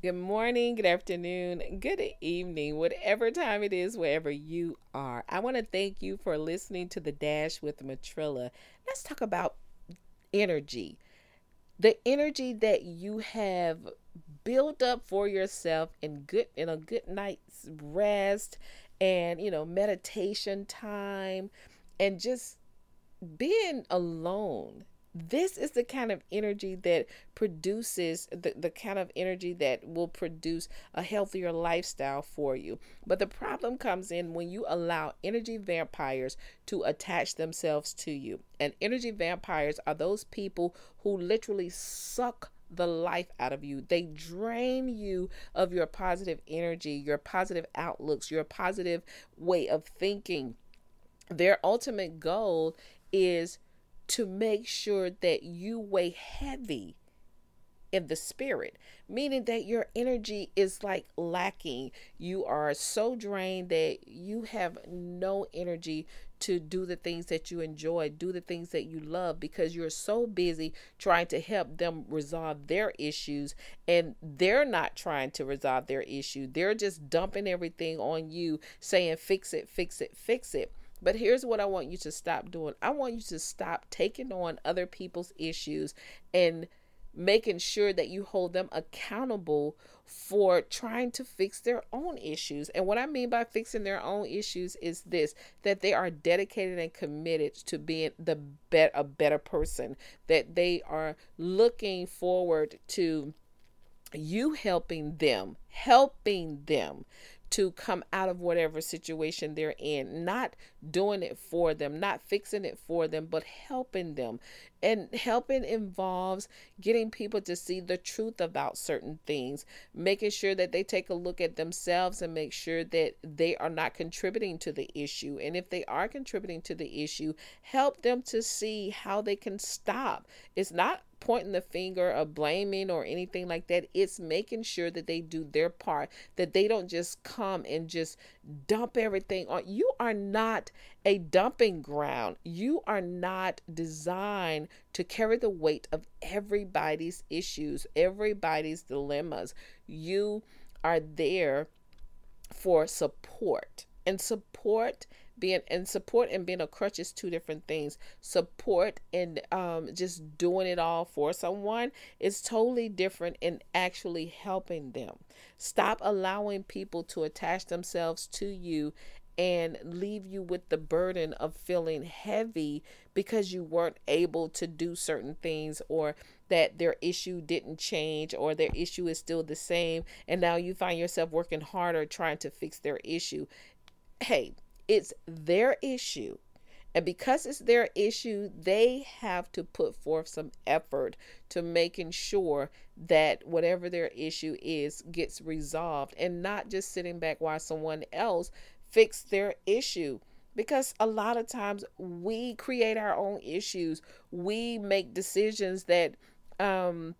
Good morning, good afternoon, good evening, whatever time it is, wherever you are. I want to thank you for listening to the Dash with Matrilla. Let's talk about energy. The energy that you have built up for yourself in good in a good night's rest and you know meditation time and just being alone this is the kind of energy that produces the, the kind of energy that will produce a healthier lifestyle for you. But the problem comes in when you allow energy vampires to attach themselves to you. And energy vampires are those people who literally suck the life out of you. They drain you of your positive energy, your positive outlooks, your positive way of thinking. Their ultimate goal is to make sure that you weigh heavy in the spirit, meaning that your energy is like lacking. You are so drained that you have no energy to do the things that you enjoy, do the things that you love because you're so busy trying to help them resolve their issues and they're not trying to resolve their issue. They're just dumping everything on you, saying, fix it, fix it, fix it. But here's what I want you to stop doing I want you to stop taking on other people's issues and making sure that you hold them accountable for trying to fix their own issues. And what I mean by fixing their own issues is this that they are dedicated and committed to being the bet a better person, that they are looking forward to you helping them, helping them to come out of whatever situation they're in, not doing it for them, not fixing it for them, but helping them. And helping involves getting people to see the truth about certain things, making sure that they take a look at themselves and make sure that they are not contributing to the issue. And if they are contributing to the issue, help them to see how they can stop. It's not pointing the finger of blaming or anything like that. It's making sure that they do their part, that they don't just come and just dump everything on. You are not a dumping ground. You are not designed to carry the weight of everybody's issues, everybody's dilemmas. You are there for support. And support being and support and being a crutch is two different things. Support and um, just doing it all for someone is totally different in actually helping them. Stop allowing people to attach themselves to you and leave you with the burden of feeling heavy because you weren't able to do certain things or that their issue didn't change or their issue is still the same. And now you find yourself working harder trying to fix their issue. Hey it's their issue. And because it's their issue, they have to put forth some effort to making sure that whatever their issue is gets resolved and not just sitting back while someone else fix their issue because a lot of times we create our own issues we make decisions that um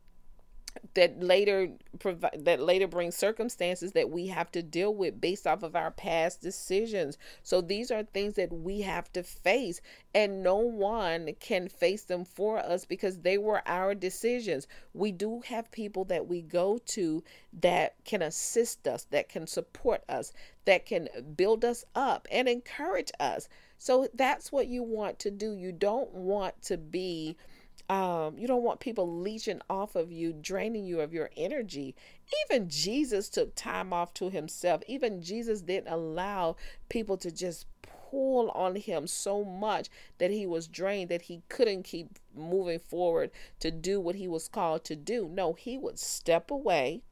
that later provide that later brings circumstances that we have to deal with based off of our past decisions. So these are things that we have to face and no one can face them for us because they were our decisions. We do have people that we go to that can assist us that can support us that can build us up and encourage us. So that's what you want to do. You don't want to be um, you don't want people leeching off of you, draining you of your energy. Even Jesus took time off to himself. Even Jesus didn't allow people to just pull on him so much that he was drained that he couldn't keep moving forward to do what he was called to do. No, he would step away.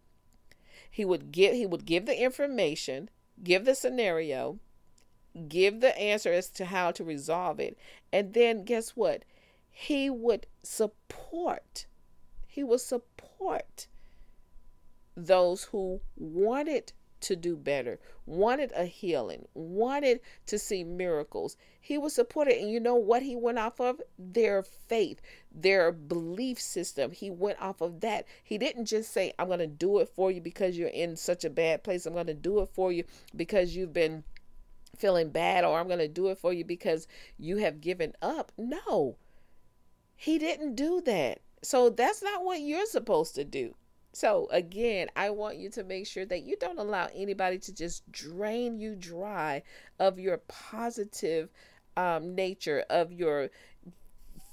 He would give he would give the information, give the scenario, give the answer as to how to resolve it. And then guess what? He would support, he would support those who wanted to do better, wanted a healing, wanted to see miracles. He would support it. And you know what he went off of? Their faith, their belief system. He went off of that. He didn't just say, I'm going to do it for you because you're in such a bad place. I'm going to do it for you because you've been feeling bad, or I'm going to do it for you because you have given up. No he didn't do that. So that's not what you're supposed to do. So, again, I want you to make sure that you don't allow anybody to just drain you dry of your positive um, nature, of your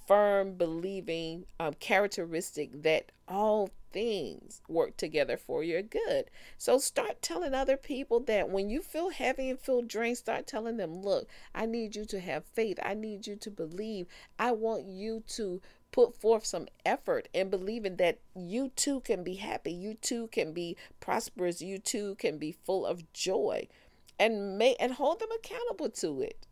firm believing um, characteristic that all things work together for your good. So start telling other people that when you feel heavy and feel drained, start telling them, look, I need you to have faith. I need you to believe. I want you to put forth some effort in believing that you too can be happy. You too can be prosperous. You too can be full of joy and may and hold them accountable to it.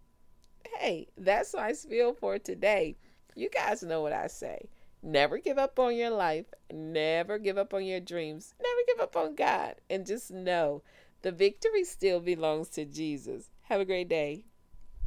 Hey, that's my spiel for today. You guys know what I say. Never give up on your life. Never give up on your dreams. Never give up on God. And just know the victory still belongs to Jesus. Have a great day.